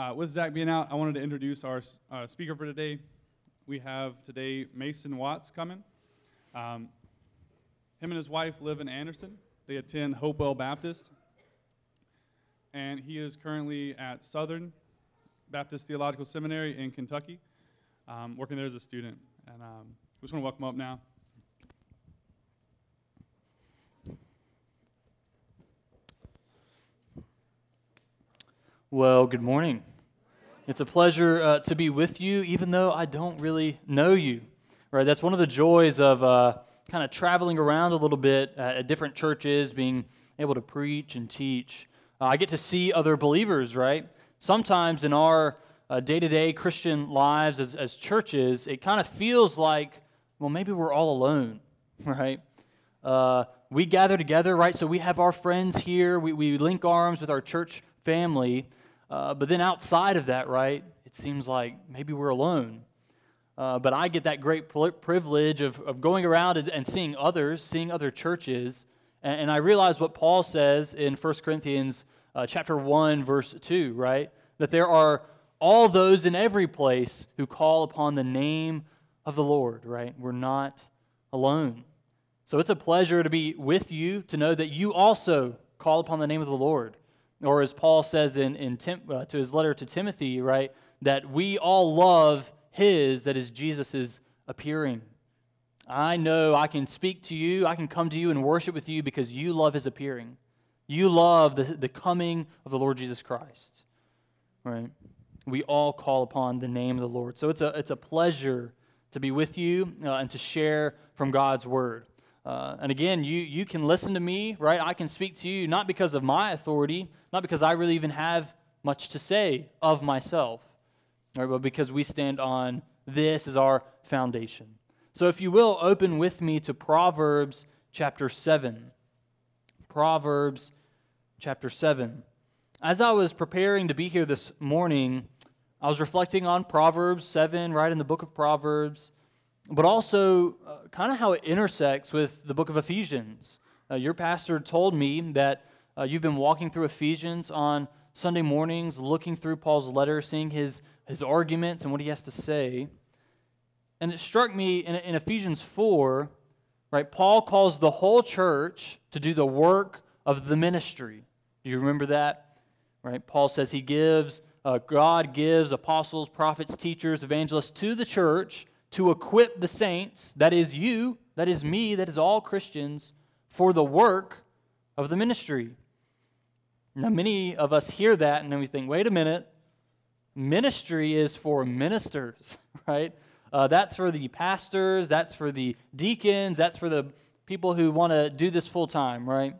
Uh, with Zach being out, I wanted to introduce our uh, speaker for today. We have today Mason Watts coming. Um, him and his wife live in Anderson. They attend Hopewell Baptist. And he is currently at Southern Baptist Theological Seminary in Kentucky, um, working there as a student. And um, we just want to welcome him up now. Well, good morning. It's a pleasure uh, to be with you, even though I don't really know you. Right? That's one of the joys of uh, kind of traveling around a little bit uh, at different churches, being able to preach and teach. Uh, I get to see other believers, right? Sometimes in our day to day Christian lives as, as churches, it kind of feels like, well, maybe we're all alone, right? Uh, we gather together, right? So we have our friends here, we, we link arms with our church family uh, but then outside of that, right, it seems like maybe we're alone. Uh, but I get that great privilege of, of going around and, and seeing others, seeing other churches. And, and, I realize what Paul says in 1 Corinthians uh, chapter 1, verse 2, right? That there are all those in every place who call upon the name of the Lord, right? We're not alone. So it's a pleasure to be with you, to know that you also call upon the name of the Lord. Or as Paul says in, in Tim, uh, to his letter to Timothy, right, that we all love his, that is Jesus' appearing. I know I can speak to you, I can come to you and worship with you because you love his appearing. You love the, the coming of the Lord Jesus Christ. Right? We all call upon the name of the Lord. So it's a, it's a pleasure to be with you uh, and to share from God's word. Uh, and again, you, you can listen to me, right? I can speak to you not because of my authority, not because I really even have much to say of myself, right? but because we stand on this as our foundation. So if you will, open with me to Proverbs chapter 7. Proverbs chapter 7. As I was preparing to be here this morning, I was reflecting on Proverbs 7, right in the book of Proverbs but also uh, kind of how it intersects with the book of Ephesians. Uh, your pastor told me that uh, you've been walking through Ephesians on Sunday mornings, looking through Paul's letter, seeing his, his arguments and what he has to say. And it struck me in, in Ephesians 4, right? Paul calls the whole church to do the work of the ministry. Do you remember that? Right? Paul says he gives, uh, God gives apostles, prophets, teachers, evangelists to the church to equip the saints, that is you, that is me, that is all Christians, for the work of the ministry. Now, many of us hear that and then we think, wait a minute, ministry is for ministers, right? Uh, that's for the pastors, that's for the deacons, that's for the people who want to do this full time, right?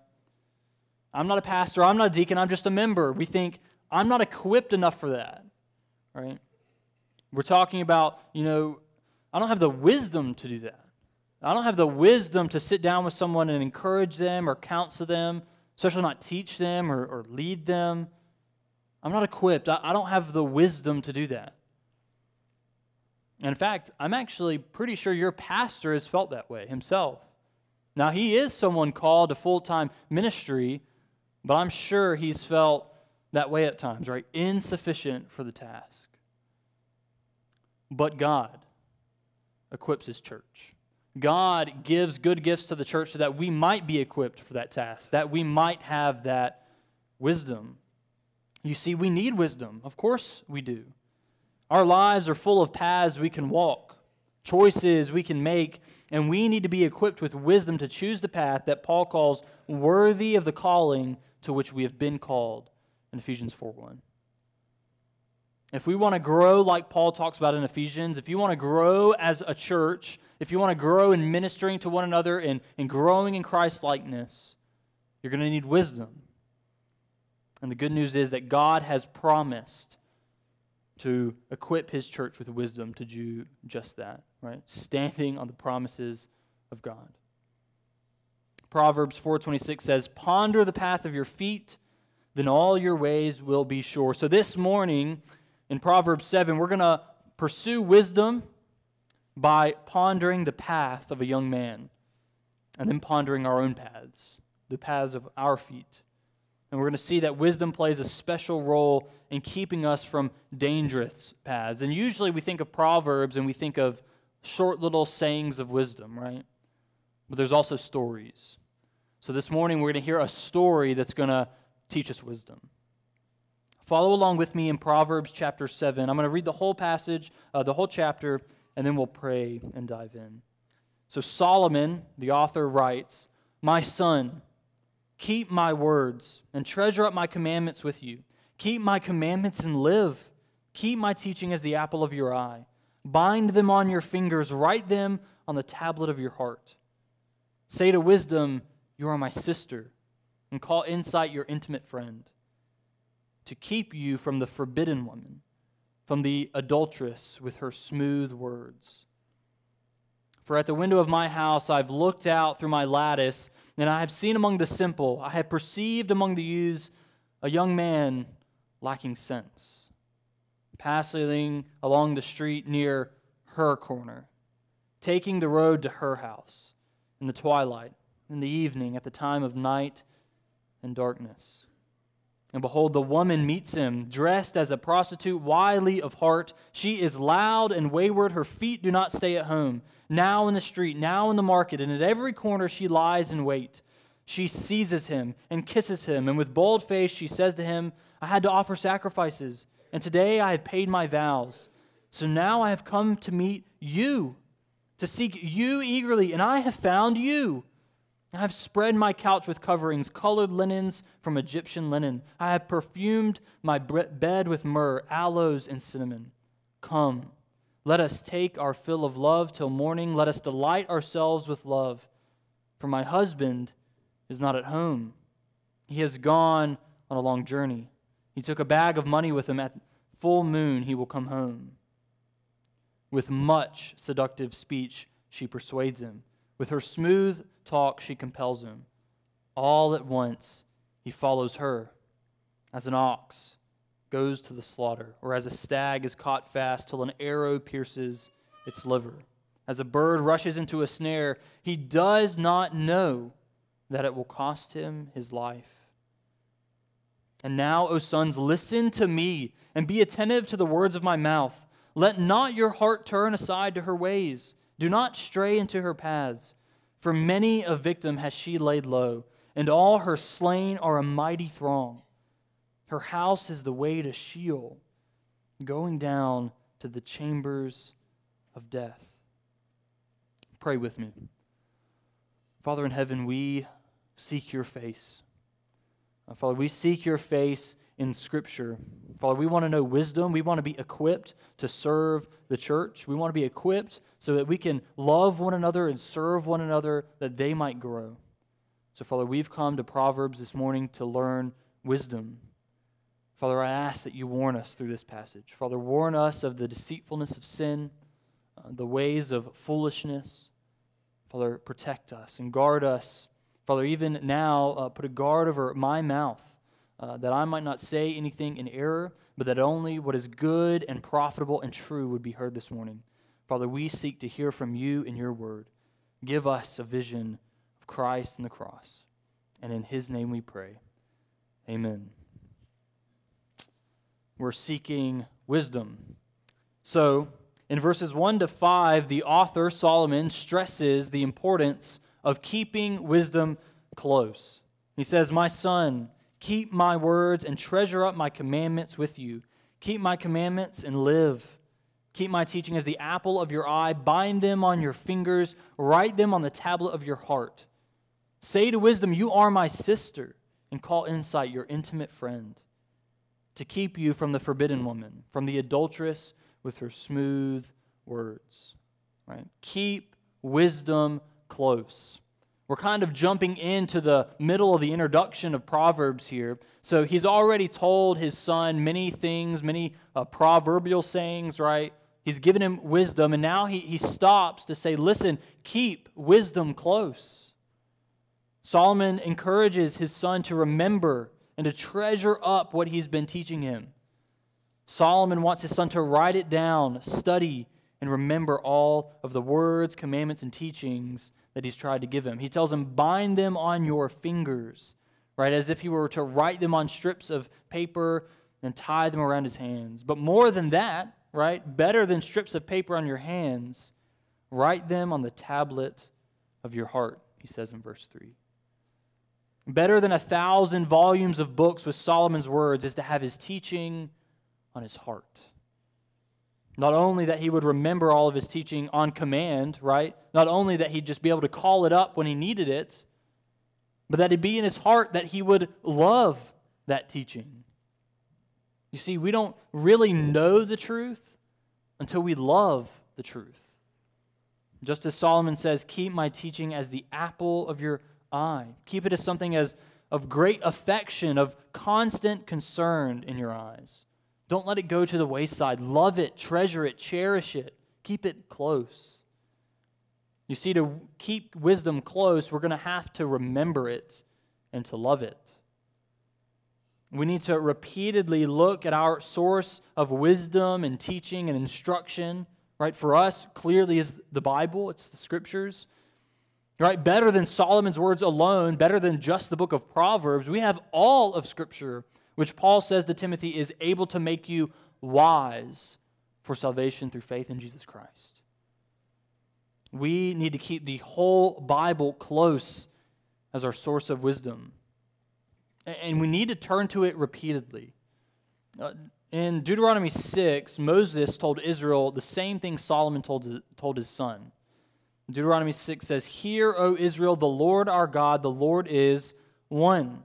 I'm not a pastor, I'm not a deacon, I'm just a member. We think, I'm not equipped enough for that, right? We're talking about, you know, I don't have the wisdom to do that. I don't have the wisdom to sit down with someone and encourage them or counsel them, especially not teach them or, or lead them. I'm not equipped. I, I don't have the wisdom to do that. in fact, I'm actually pretty sure your pastor has felt that way himself. Now, he is someone called to full time ministry, but I'm sure he's felt that way at times, right? Insufficient for the task. But God, equips his church. God gives good gifts to the church so that we might be equipped for that task, that we might have that wisdom. You see, we need wisdom. Of course we do. Our lives are full of paths we can walk, choices we can make, and we need to be equipped with wisdom to choose the path that Paul calls worthy of the calling to which we have been called in Ephesians 4 1. If we want to grow like Paul talks about in Ephesians, if you want to grow as a church, if you want to grow in ministering to one another and, and growing in Christ likeness, you're going to need wisdom. And the good news is that God has promised to equip his church with wisdom to do just that, right? Standing on the promises of God. Proverbs 4:26 says, "Ponder the path of your feet, then all your ways will be sure." So this morning, in Proverbs 7, we're going to pursue wisdom by pondering the path of a young man and then pondering our own paths, the paths of our feet. And we're going to see that wisdom plays a special role in keeping us from dangerous paths. And usually we think of Proverbs and we think of short little sayings of wisdom, right? But there's also stories. So this morning we're going to hear a story that's going to teach us wisdom. Follow along with me in Proverbs chapter 7. I'm going to read the whole passage, uh, the whole chapter, and then we'll pray and dive in. So Solomon, the author, writes My son, keep my words and treasure up my commandments with you. Keep my commandments and live. Keep my teaching as the apple of your eye. Bind them on your fingers, write them on the tablet of your heart. Say to wisdom, You are my sister, and call insight your intimate friend to keep you from the forbidden woman, from the adulteress with her smooth words. For at the window of my house I've looked out through my lattice, and I have seen among the simple, I have perceived among the youths a young man lacking sense, passing along the street near her corner, taking the road to her house in the twilight, in the evening, at the time of night and darkness. And behold, the woman meets him, dressed as a prostitute, wily of heart. She is loud and wayward. Her feet do not stay at home. Now in the street, now in the market, and at every corner she lies in wait. She seizes him and kisses him, and with bold face she says to him, I had to offer sacrifices, and today I have paid my vows. So now I have come to meet you, to seek you eagerly, and I have found you. I have spread my couch with coverings, colored linens from Egyptian linen. I have perfumed my bed with myrrh, aloes, and cinnamon. Come, let us take our fill of love till morning. Let us delight ourselves with love. For my husband is not at home. He has gone on a long journey. He took a bag of money with him. At full moon, he will come home. With much seductive speech, she persuades him. With her smooth talk, she compels him. All at once, he follows her, as an ox goes to the slaughter, or as a stag is caught fast till an arrow pierces its liver. As a bird rushes into a snare, he does not know that it will cost him his life. And now, O sons, listen to me and be attentive to the words of my mouth. Let not your heart turn aside to her ways. Do not stray into her paths. For many a victim has she laid low, and all her slain are a mighty throng. Her house is the way to Sheol, going down to the chambers of death. Pray with me. Father in heaven, we seek your face. Uh, Father, we seek your face in Scripture. Father, we want to know wisdom. We want to be equipped to serve the church. We want to be equipped so that we can love one another and serve one another that they might grow. So, Father, we've come to Proverbs this morning to learn wisdom. Father, I ask that you warn us through this passage. Father, warn us of the deceitfulness of sin, uh, the ways of foolishness. Father, protect us and guard us. Father, even now, uh, put a guard over my mouth uh, that I might not say anything in error, but that only what is good and profitable and true would be heard this morning. Father, we seek to hear from you in your word. Give us a vision of Christ and the cross. And in his name we pray. Amen. We're seeking wisdom. So, in verses 1 to 5, the author, Solomon, stresses the importance of keeping wisdom close. He says, My son, Keep my words and treasure up my commandments with you. Keep my commandments and live. Keep my teaching as the apple of your eye. Bind them on your fingers. Write them on the tablet of your heart. Say to wisdom, You are my sister, and call insight your intimate friend, to keep you from the forbidden woman, from the adulteress with her smooth words. Right? Keep wisdom close. We're kind of jumping into the middle of the introduction of Proverbs here. So he's already told his son many things, many uh, proverbial sayings, right? He's given him wisdom, and now he, he stops to say, Listen, keep wisdom close. Solomon encourages his son to remember and to treasure up what he's been teaching him. Solomon wants his son to write it down, study, and remember all of the words, commandments, and teachings that he's tried to give him. He tells him, Bind them on your fingers, right? As if he were to write them on strips of paper and tie them around his hands. But more than that, right? Better than strips of paper on your hands, write them on the tablet of your heart, he says in verse 3. Better than a thousand volumes of books with Solomon's words is to have his teaching on his heart. Not only that he would remember all of his teaching on command, right? Not only that he'd just be able to call it up when he needed it, but that it'd be in his heart that he would love that teaching. You see, we don't really know the truth until we love the truth. Just as Solomon says, keep my teaching as the apple of your eye. Keep it as something as of great affection, of constant concern in your eyes. Don't let it go to the wayside. Love it, treasure it, cherish it, keep it close. You see, to keep wisdom close, we're going to have to remember it and to love it. We need to repeatedly look at our source of wisdom and teaching and instruction. Right? For us, clearly is the Bible, it's the scriptures. Right? Better than Solomon's words alone, better than just the book of Proverbs, we have all of scripture, which Paul says to Timothy is able to make you wise for salvation through faith in Jesus Christ. We need to keep the whole Bible close as our source of wisdom. And we need to turn to it repeatedly. Uh, in Deuteronomy 6, Moses told Israel the same thing Solomon told, told his son. Deuteronomy 6 says, Hear, O Israel, the Lord our God, the Lord is one.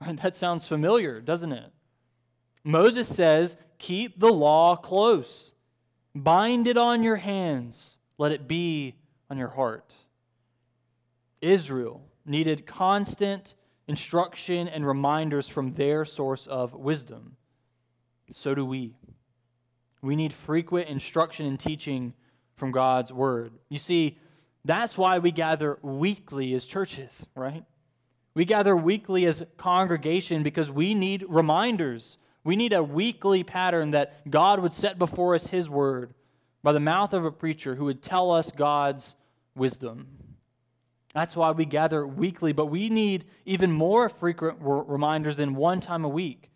Right, that sounds familiar, doesn't it? Moses says, Keep the law close, bind it on your hands, let it be on your heart. Israel needed constant instruction and reminders from their source of wisdom. So do we. We need frequent instruction and teaching from God's word. You see, that's why we gather weekly as churches, right? We gather weekly as congregation because we need reminders. We need a weekly pattern that God would set before us his word by the mouth of a preacher who would tell us God's wisdom. That's why we gather weekly, but we need even more frequent reminders than one time a week.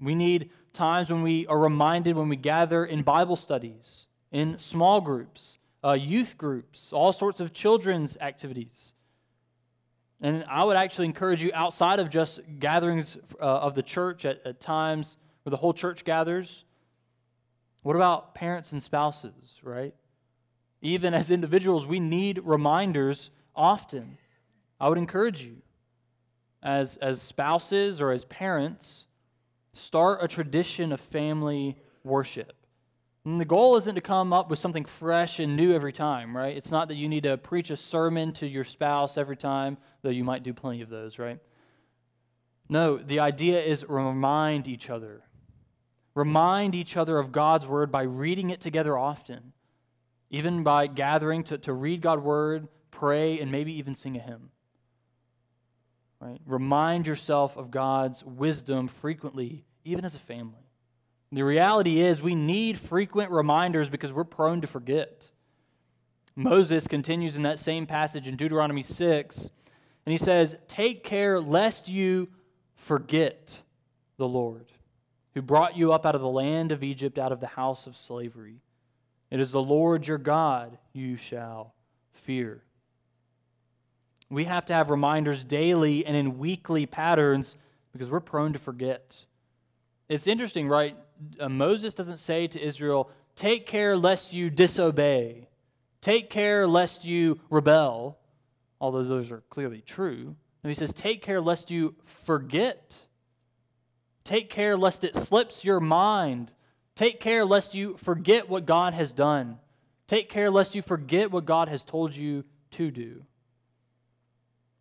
We need times when we are reminded when we gather in Bible studies, in small groups, uh, youth groups, all sorts of children's activities. And I would actually encourage you outside of just gatherings uh, of the church at, at times where the whole church gathers. What about parents and spouses, right? Even as individuals, we need reminders often. I would encourage you, as, as spouses or as parents, start a tradition of family worship. And the goal isn't to come up with something fresh and new every time, right? It's not that you need to preach a sermon to your spouse every time, though you might do plenty of those, right? No, the idea is remind each other. Remind each other of God's word by reading it together often, even by gathering to, to read God's word, pray, and maybe even sing a hymn. Right? Remind yourself of God's wisdom frequently, even as a family. The reality is, we need frequent reminders because we're prone to forget. Moses continues in that same passage in Deuteronomy 6, and he says, Take care lest you forget the Lord, who brought you up out of the land of Egypt, out of the house of slavery. It is the Lord your God you shall fear. We have to have reminders daily and in weekly patterns because we're prone to forget. It's interesting, right? Uh, Moses doesn't say to Israel, Take care lest you disobey, take care lest you rebel, although those are clearly true. No, he says, Take care lest you forget. Take care lest it slips your mind. Take care lest you forget what God has done. Take care lest you forget what God has told you to do.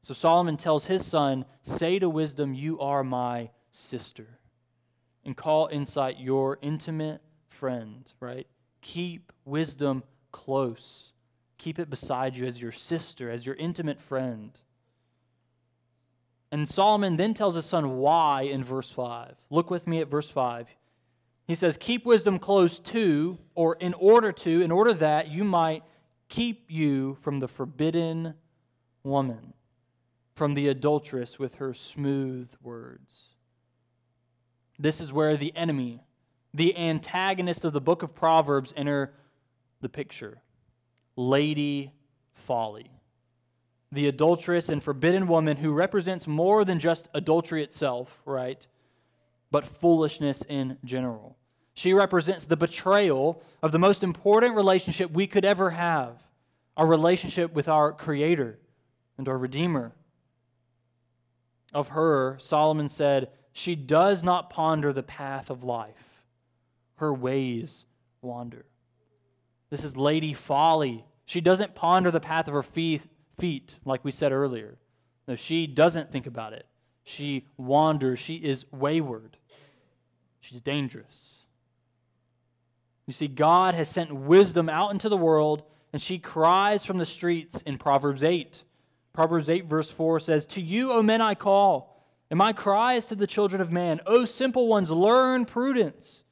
So Solomon tells his son, Say to wisdom, You are my sister. And call insight your intimate friend, right? Keep wisdom close. Keep it beside you as your sister, as your intimate friend. And Solomon then tells his son why in verse 5. Look with me at verse 5. He says, Keep wisdom close to, or in order to, in order that you might keep you from the forbidden woman from the adulteress with her smooth words. This is where the enemy, the antagonist of the book of Proverbs, enter the picture. Lady Folly, the adulteress and forbidden woman who represents more than just adultery itself, right? But foolishness in general. She represents the betrayal of the most important relationship we could ever have our relationship with our Creator and our Redeemer of her, Solomon said, She does not ponder the path of life, her ways wander. This is Lady Folly. She doesn't ponder the path of her feet, feet, like we said earlier. No, she doesn't think about it. She wanders. She is wayward. She's dangerous. You see, God has sent wisdom out into the world, and she cries from the streets in Proverbs 8. Proverbs 8, verse 4 says, To you, O men, I call, and my cry is to the children of man. O simple ones, learn prudence.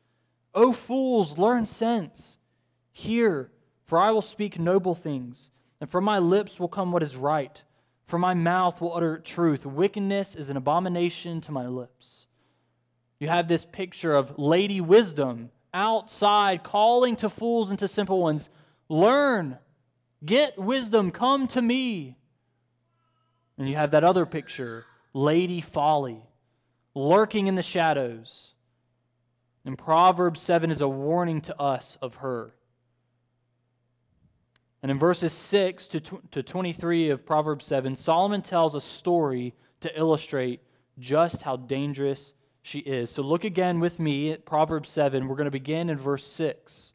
O fools, learn sense. Hear, for I will speak noble things, and from my lips will come what is right. For my mouth will utter truth. Wickedness is an abomination to my lips. You have this picture of Lady Wisdom outside calling to fools and to simple ones Learn, get wisdom, come to me. And you have that other picture, Lady Folly, lurking in the shadows. And Proverbs 7 is a warning to us of her. And in verses 6 to, to 23 of Proverbs 7, Solomon tells a story to illustrate just how dangerous she is. So look again with me at Proverbs 7. We're going to begin in verse 6.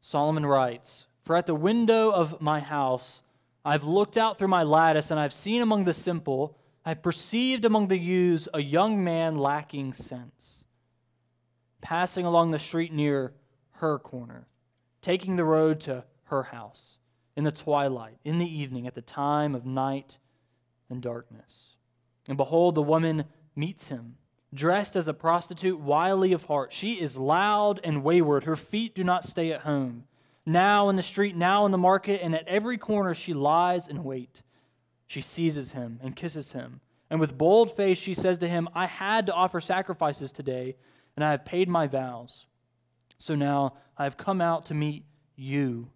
Solomon writes, For at the window of my house I've looked out through my lattice, and I've seen among the simple, I've perceived among the youths a young man lacking sense, passing along the street near her corner, taking the road to her house, in the twilight, in the evening, at the time of night and darkness. And behold, the woman meets him, dressed as a prostitute, wily of heart. She is loud and wayward. Her feet do not stay at home now in the street, now in the market, and at every corner she lies in wait. She seizes him and kisses him. And with bold face she says to him, I had to offer sacrifices today, and I have paid my vows. So now I have come out to meet you,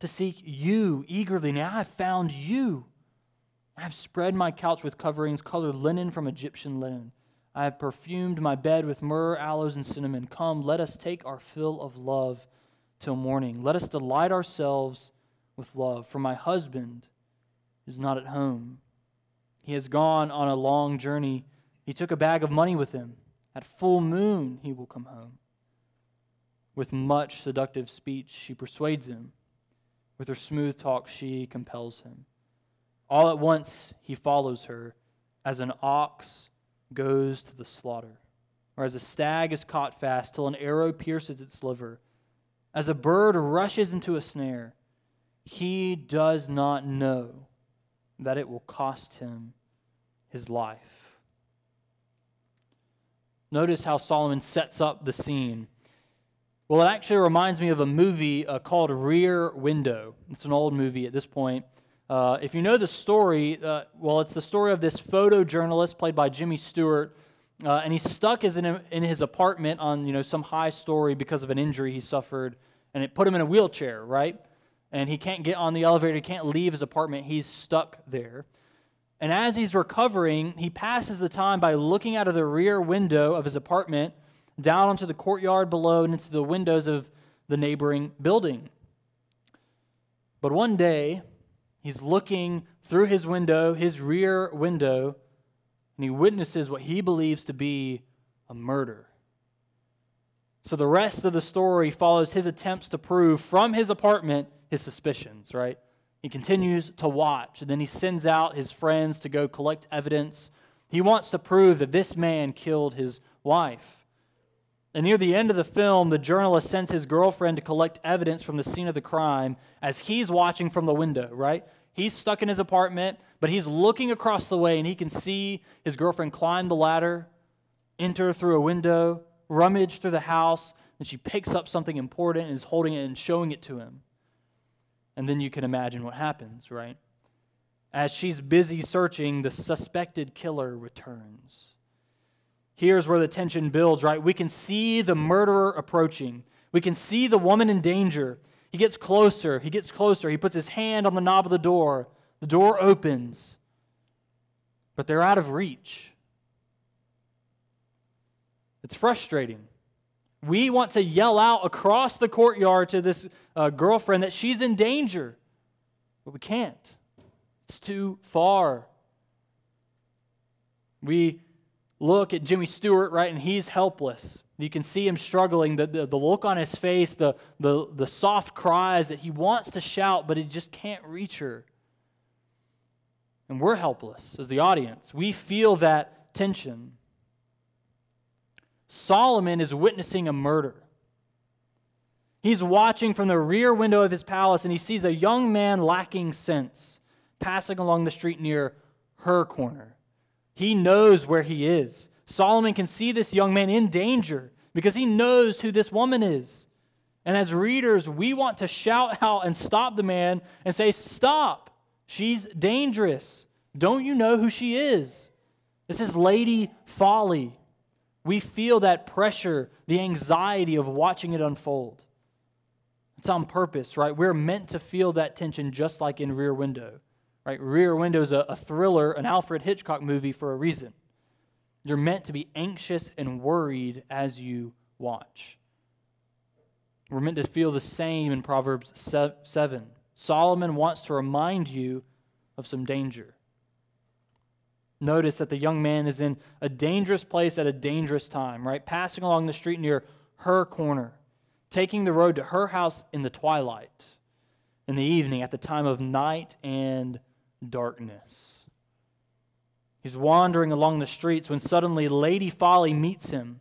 to seek you eagerly. Now I have found you. I have spread my couch with coverings colored linen from Egyptian linen. I have perfumed my bed with myrrh, aloes, and cinnamon. Come, let us take our fill of love till morning. Let us delight ourselves with love, for my husband is not at home. He has gone on a long journey. He took a bag of money with him. At full moon, he will come home. With much seductive speech, she persuades him. With her smooth talk, she compels him. All at once, he follows her as an ox goes to the slaughter, or as a stag is caught fast till an arrow pierces its liver as a bird rushes into a snare, he does not know that it will cost him his life. Notice how Solomon sets up the scene. Well, it actually reminds me of a movie uh, called Rear Window. It's an old movie at this point. Uh, if you know the story, uh, well, it's the story of this photojournalist played by Jimmy Stewart uh, and he's stuck in, in his apartment on you know some high story because of an injury he suffered, and it put him in a wheelchair, right? And he can't get on the elevator, he can't leave his apartment, he's stuck there. And as he's recovering, he passes the time by looking out of the rear window of his apartment down onto the courtyard below and into the windows of the neighboring building. But one day, he's looking through his window, his rear window, and he witnesses what he believes to be a murder. So the rest of the story follows his attempts to prove from his apartment his suspicions, right? He continues to watch, and then he sends out his friends to go collect evidence. He wants to prove that this man killed his wife. And near the end of the film, the journalist sends his girlfriend to collect evidence from the scene of the crime as he's watching from the window, right? He's stuck in his apartment, but he's looking across the way and he can see his girlfriend climb the ladder, enter through a window, rummage through the house, and she picks up something important and is holding it and showing it to him. And then you can imagine what happens, right? As she's busy searching, the suspected killer returns. Here's where the tension builds, right? We can see the murderer approaching. We can see the woman in danger. He gets closer. He gets closer. He puts his hand on the knob of the door. The door opens, but they're out of reach. It's frustrating. We want to yell out across the courtyard to this uh, girlfriend that she's in danger, but we can't. It's too far. We look at Jimmy Stewart, right, and he's helpless. You can see him struggling, the, the, the, look on his face, the, the, the soft cries that he wants to shout, but he just can't reach her. And we're helpless as the audience. We feel that tension. Solomon is witnessing a murder. He's watching from the rear window of his palace and he sees a young man lacking sense passing along the street near her corner. He knows where he is. Solomon can see this young man in danger because he knows who this woman is. And as readers, we want to shout out and stop the man and say, Stop! She's dangerous. Don't you know who she is? This is Lady Folly. We feel that pressure, the anxiety of watching it unfold. It's on purpose, right? We're meant to feel that tension just like in Rear Window. Right? Rear Window is a, a thriller, an Alfred Hitchcock movie for a reason. You're meant to be anxious and worried as you watch. We're meant to feel the same in Proverbs 7. Solomon wants to remind you of some danger. Notice that the young man is in a dangerous place at a dangerous time, right? Passing along the street near her corner, taking the road to her house in the twilight, in the evening, at the time of night and darkness. He's wandering along the streets when suddenly Lady Folly meets him.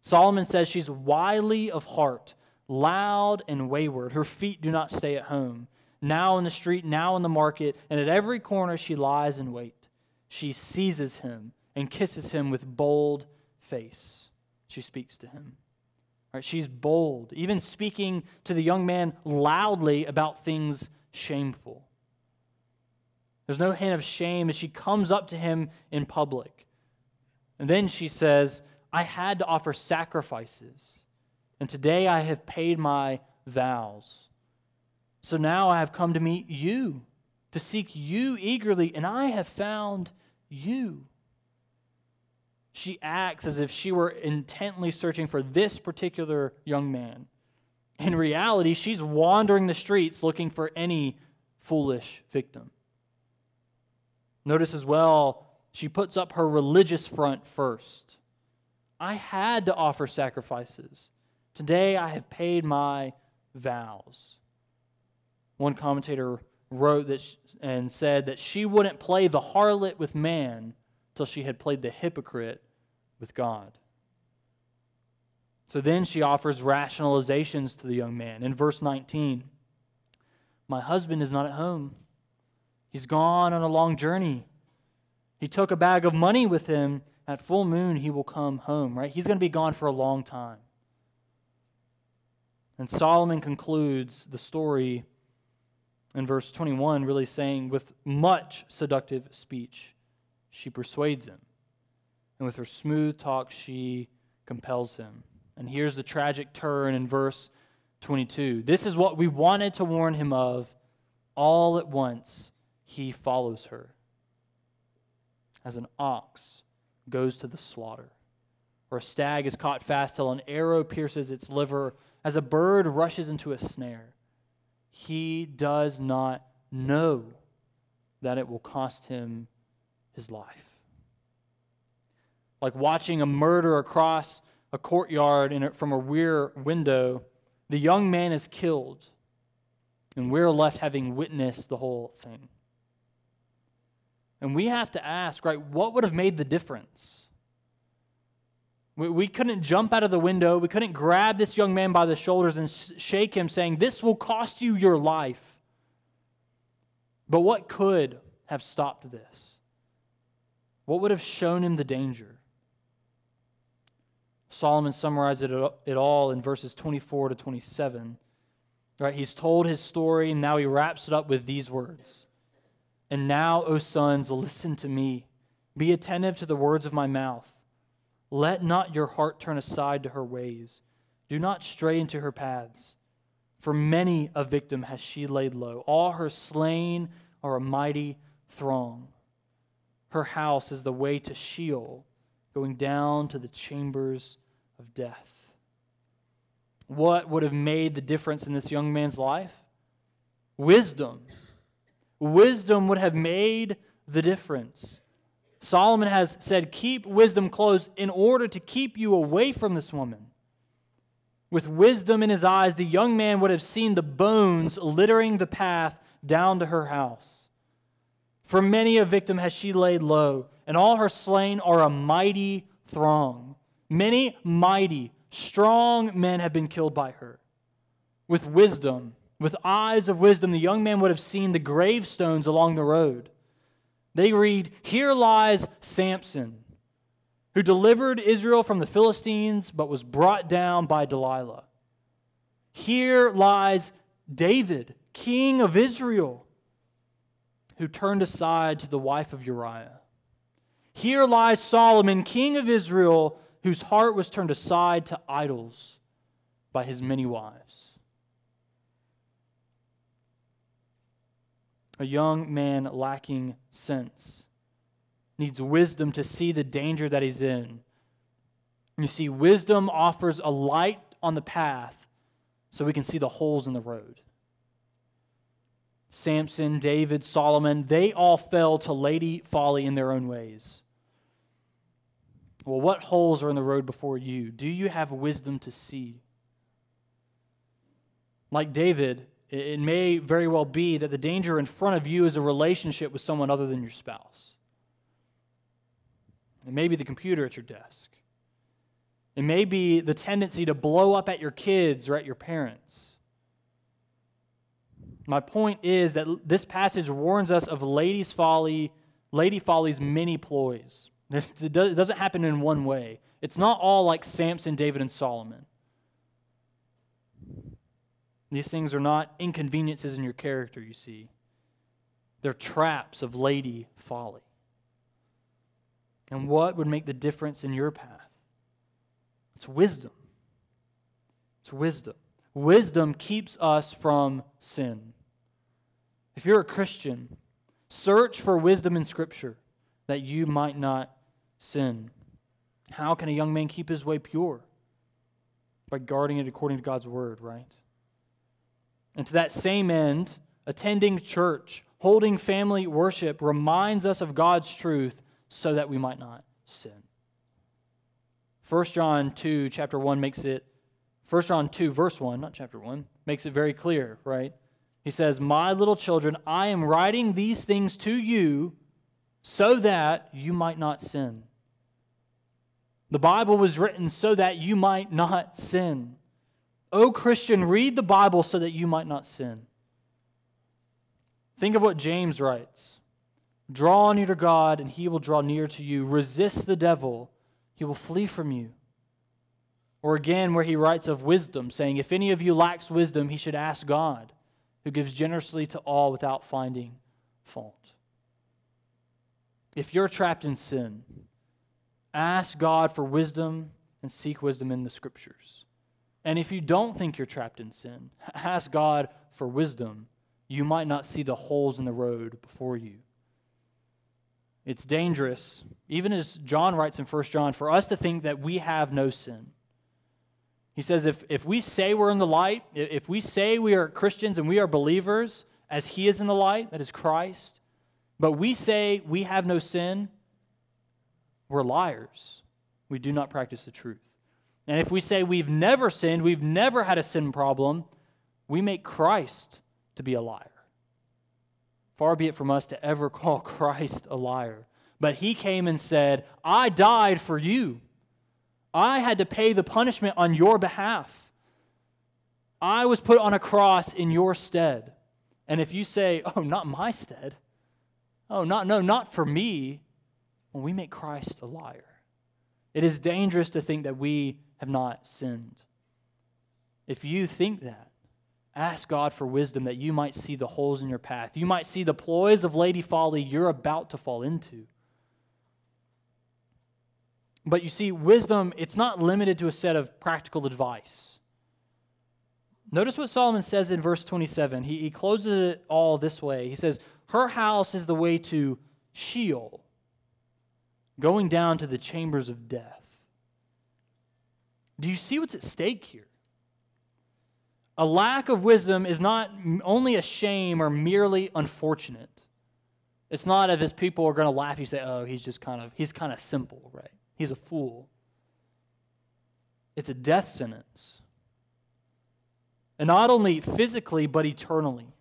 Solomon says she's wily of heart, loud and wayward. Her feet do not stay at home. Now in the street, now in the market, and at every corner she lies in wait. She seizes him and kisses him with bold face. She speaks to him. Right, she's bold, even speaking to the young man loudly about things shameful. There's no hint of shame as she comes up to him in public. And then she says, I had to offer sacrifices, and today I have paid my vows. So now I have come to meet you, to seek you eagerly, and I have found you. She acts as if she were intently searching for this particular young man. In reality, she's wandering the streets looking for any foolish victim. Notice as well, she puts up her religious front first. I had to offer sacrifices. Today I have paid my vows. One commentator wrote that and said that she wouldn't play the harlot with man till she had played the hypocrite with God. So then she offers rationalizations to the young man. In verse 19, my husband is not at home. He's gone on a long journey. He took a bag of money with him. At full moon, he will come home, right? He's going to be gone for a long time. And Solomon concludes the story in verse 21, really saying, with much seductive speech, she persuades him. And with her smooth talk, she compels him. And here's the tragic turn in verse 22. This is what we wanted to warn him of all at once he follows her. As an ox goes to the slaughter, or a stag is caught fast till an arrow pierces its liver, as a bird rushes into a snare. He does not know that it will cost him his life. Like watching a murder across a courtyard a, from a rear window, the young man is killed And we're left having witnessed the whole thing. And we have to ask, right, what would have made the difference? We, we couldn't jump out of the window. We couldn't grab this young man by the shoulders and sh- shake him, saying, This will cost you your life. But what could have stopped this? What would have shown him the danger? Solomon summarized it, all in verses 24 to 27. Right? He's told his story, and now he wraps it up with these words. And now, O sons, listen to me. Be attentive to the words of my mouth. Let not your heart turn aside to her ways. Do not stray into her paths. For many a victim has she laid low. All her slain are a mighty throng. Her house is the way to Sheol, going down to the chambers of death. What would have made the difference in this young man's life? Wisdom. Wisdom would have made the difference. Solomon has said, Keep wisdom close in order to keep you away from this woman. With wisdom in his eyes, the young man would have seen the bones littering the path down to her house. For many a victim has she laid low, and all her slain are a mighty throng. Many mighty, strong men have been killed by her. With wisdom, with eyes of wisdom, the young man would have seen the gravestones along the road. They read, Here lies Samson, who delivered Israel from the Philistines, but was brought down by Delilah. Here lies David, king of Israel, who turned aside to the wife of Uriah. Here lies Solomon, king of Israel, whose heart was turned aside to idols by his many wives. A young man lacking sense needs wisdom to see the danger that he's in. You see, wisdom offers a light on the path so we can see the holes in the road. Samson, David, Solomon, they all fell to lady folly in their own ways. Well, what holes are in the road before you? Do you have wisdom to see? Like David, it may very well be that the danger in front of you is a relationship with someone other than your spouse. It may be the computer at your desk. It may be the tendency to blow up at your kids or at your parents. My point is that this passage warns us of lady's folly, lady folly's many ploys. It doesn't happen in one way. It's not all like Samson, David, and Solomon. These things are not inconveniences in your character, you see. They're traps of lady folly. And what would make the difference in your path? It's wisdom. It's wisdom. Wisdom keeps us from sin. If you're a Christian, search for wisdom in Scripture that you might not sin. How can a young man keep his way pure? By guarding it according to God's word, right? And to that same end, attending church, holding family worship reminds us of God's truth so that we might not sin. 1 John 2, chapter 1 makes it, 1 John 2, verse 1, not chapter 1, makes it very clear, right? He says, My little children, I am writing these things to you so that you might not sin. The Bible was written so that you might not sin. O Christian, read the Bible so that you might not sin. Think of what James writes Draw near to God, and he will draw near to you. Resist the devil, he will flee from you. Or again, where he writes of wisdom, saying, If any of you lacks wisdom, he should ask God, who gives generously to all without finding fault. If you're trapped in sin, ask God for wisdom and seek wisdom in the scriptures. And if you don't think you're trapped in sin, ask God for wisdom. You might not see the holes in the road before you. It's dangerous, even as John writes in 1 John, for us to think that we have no sin. He says, if, if we say we're in the light, if we say we are Christians and we are believers, as He is in the light, that is Christ, but we say we have no sin, we're liars. We do not practice the truth. And if we say we've never sinned, we've never had a sin problem, we make Christ to be a liar. Far be it from us to ever call Christ a liar. But he came and said, I died for you. I had to pay the punishment on your behalf. I was put on a cross in your stead. And if you say, oh, not my stead, oh, not, no, not for me, well, we make Christ a liar. It is dangerous to think that we have not sinned. If you think that, ask God for wisdom that you might see the holes in your path. You might see the ploys of Lady Folly you're about to fall into. But you see, wisdom, it's not limited to a set of practical advice. Notice what Solomon says in verse 27. He, he closes it all this way. He says, Her house is the way to Sheol, going down to the chambers of death. Do you see what's at stake here? A lack of wisdom is not only a shame or merely unfortunate. It's not if his people are going to laugh. You say, "Oh, he's just kind of he's kind of simple, right? He's a fool." It's a death sentence. And not only physically, but eternally.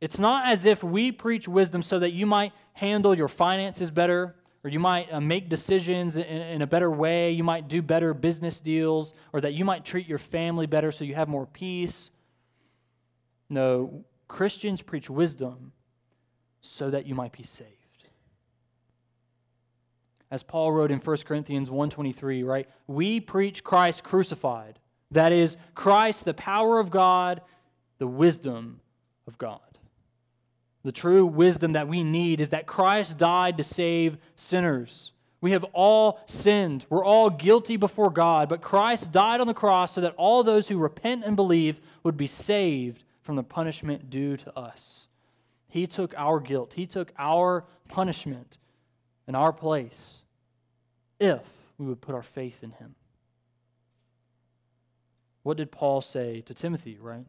It's not as if we preach wisdom so that you might handle your finances better, or you might uh, make decisions in, in a better way, you might do better business deals, or that you might treat your family better so you have more peace. No, Christians preach wisdom so that you might be saved. As Paul wrote in 1 Corinthians 1:23, right? We preach Christ crucified that is, Christ, the power of God, the wisdom of God. The true wisdom that we need is that Christ died to save sinners. We have all sinned. We're all guilty before God, but Christ died on the cross so that all those who repent and believe would be saved from the punishment due to us. He took our guilt, He took our punishment in our place if we would put our faith in Him. What did Paul say to Timothy, right?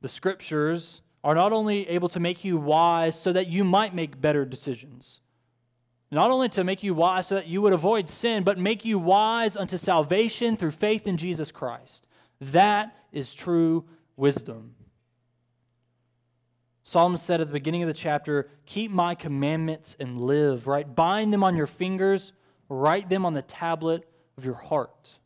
The scriptures are not only able to make you wise so that you might make better decisions, not only to make you wise so that you would avoid sin, but make you wise unto salvation through faith in Jesus Christ. That is true wisdom. Psalm said at the beginning of the chapter, Keep my commandments and live, right? Bind them on your fingers, write them on the tablet of your heart.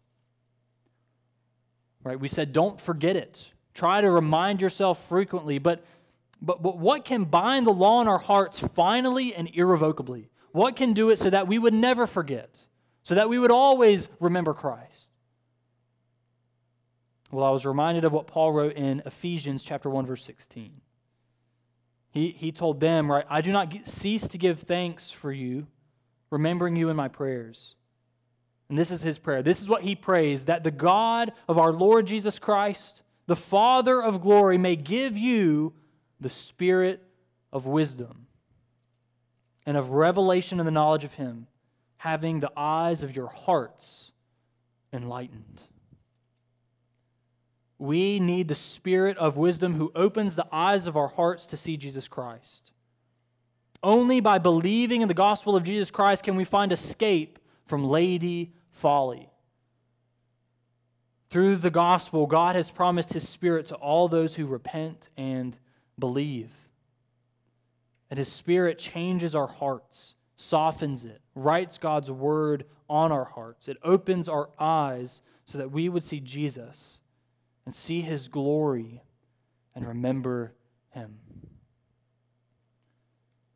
Right? We said don't forget it. Try to remind yourself frequently, but but, but what can bind the law in our hearts finally and irrevocably? What can do it so that we would never forget? So that we would always remember Christ? Well, I was reminded of what Paul wrote in Ephesians chapter 1 verse 16. He, he told them, right, I do not cease to give thanks for you, remembering you in my prayers and this is his prayer. This is what he prays that the God of our Lord Jesus Christ, the Father of glory, may give you the spirit of wisdom and of revelation and the knowledge of him, having the eyes of your hearts enlightened. We need the spirit of wisdom who opens the eyes of our hearts to see Jesus Christ. Only by believing in the gospel of Jesus Christ can we find escape from Lady folly. Through the gospel, God has promised his spirit to all those who repent and believe. And his spirit changes our hearts, softens it, writes God's word on our hearts. It opens our eyes so that we would see Jesus and see his glory and remember him.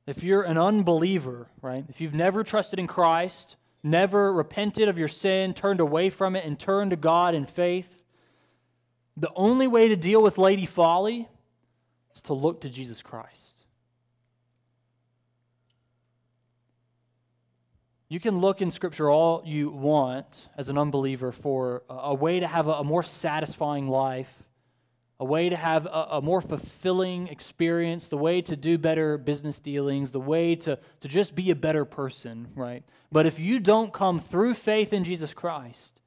If you're an unbeliever, right, if you've never trusted in Christ, never repented of your sin, turned away from it, and turned to God in faith, the only way to deal with Lady Folly is to look to Jesus Christ. You can look in Scripture all you want as an unbeliever for a way to have a more satisfying life a way to have a, a, more fulfilling experience, the way to do better business dealings, the way to, to just be a better person, right? But if you don't come through faith in Jesus Christ,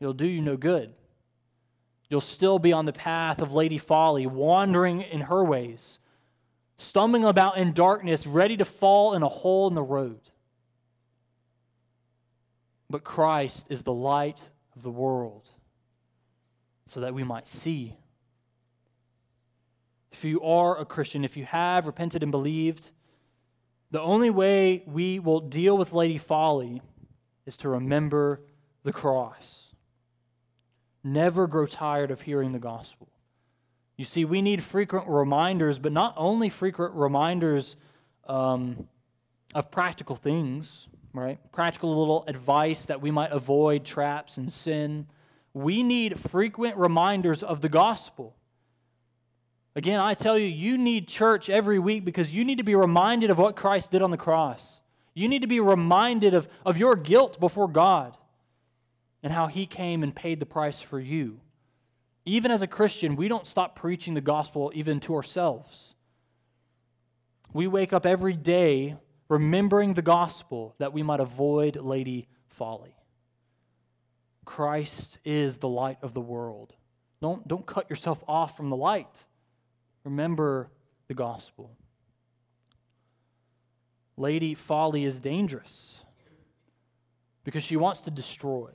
it'll do you no good. You'll still be on the path of Lady Folly, wandering in her ways, stumbling about in darkness, ready to fall in a hole in the road. But Christ is the light of the world so that we might see if you are a Christian, if you have repented and believed, the only way we will deal with Lady Folly is to remember the cross. Never grow tired of hearing the gospel. You see, we need frequent reminders, but not only frequent reminders um, of practical things, right? Practical little advice that we might avoid traps and sin. We need frequent reminders of the gospel. Again, I tell you, you need church every week because you need to be reminded of what Christ did on the cross. You need to be reminded of, of your guilt before God and how He came and paid the price for you. Even as a Christian, we don't stop preaching the gospel even to ourselves. We wake up every day remembering the gospel that we might avoid lady folly. Christ is the light of the world. Don't, don't cut yourself off from the light. Remember the gospel. Lady Folly is dangerous because she wants to destroy.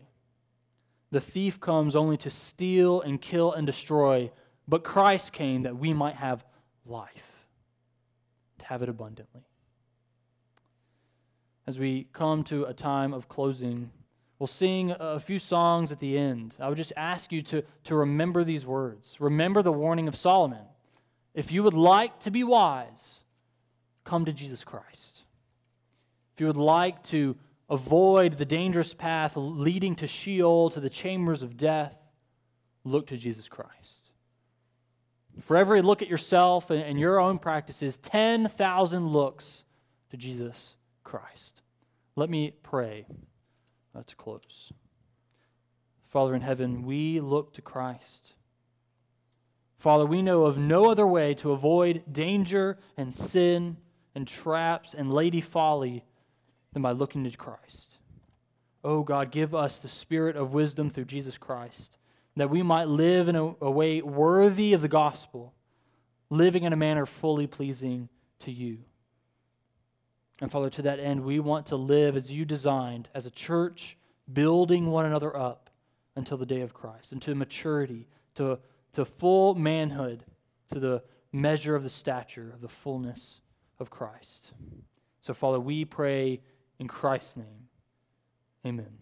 The thief comes only to steal and kill and destroy, but Christ came that we might have life, to have it abundantly. As we come to a time of closing, we'll sing a few songs at the end. I would just ask you to, to remember these words. Remember the warning of Solomon. If you would like to be wise, come to Jesus Christ. If you would like to avoid the dangerous path leading to Sheol, to the chambers of death, look to Jesus Christ. For every look at yourself and your own practices, 10,000 looks to Jesus Christ. Let me pray uh, to close. Father in heaven, we look to Christ. Father, we know of no other way to avoid danger and sin and traps and lady folly than by looking to Christ. Oh God, give us the spirit of wisdom through Jesus Christ, that we might live in a, a way worthy of the gospel, living in a manner fully pleasing to you. And Father, to that end, we want to live as you designed, as a church, building one another up until the day of Christ, into maturity, to to full manhood, to the measure of the stature of the fullness of Christ. So, Father, we pray in Christ's name. Amen.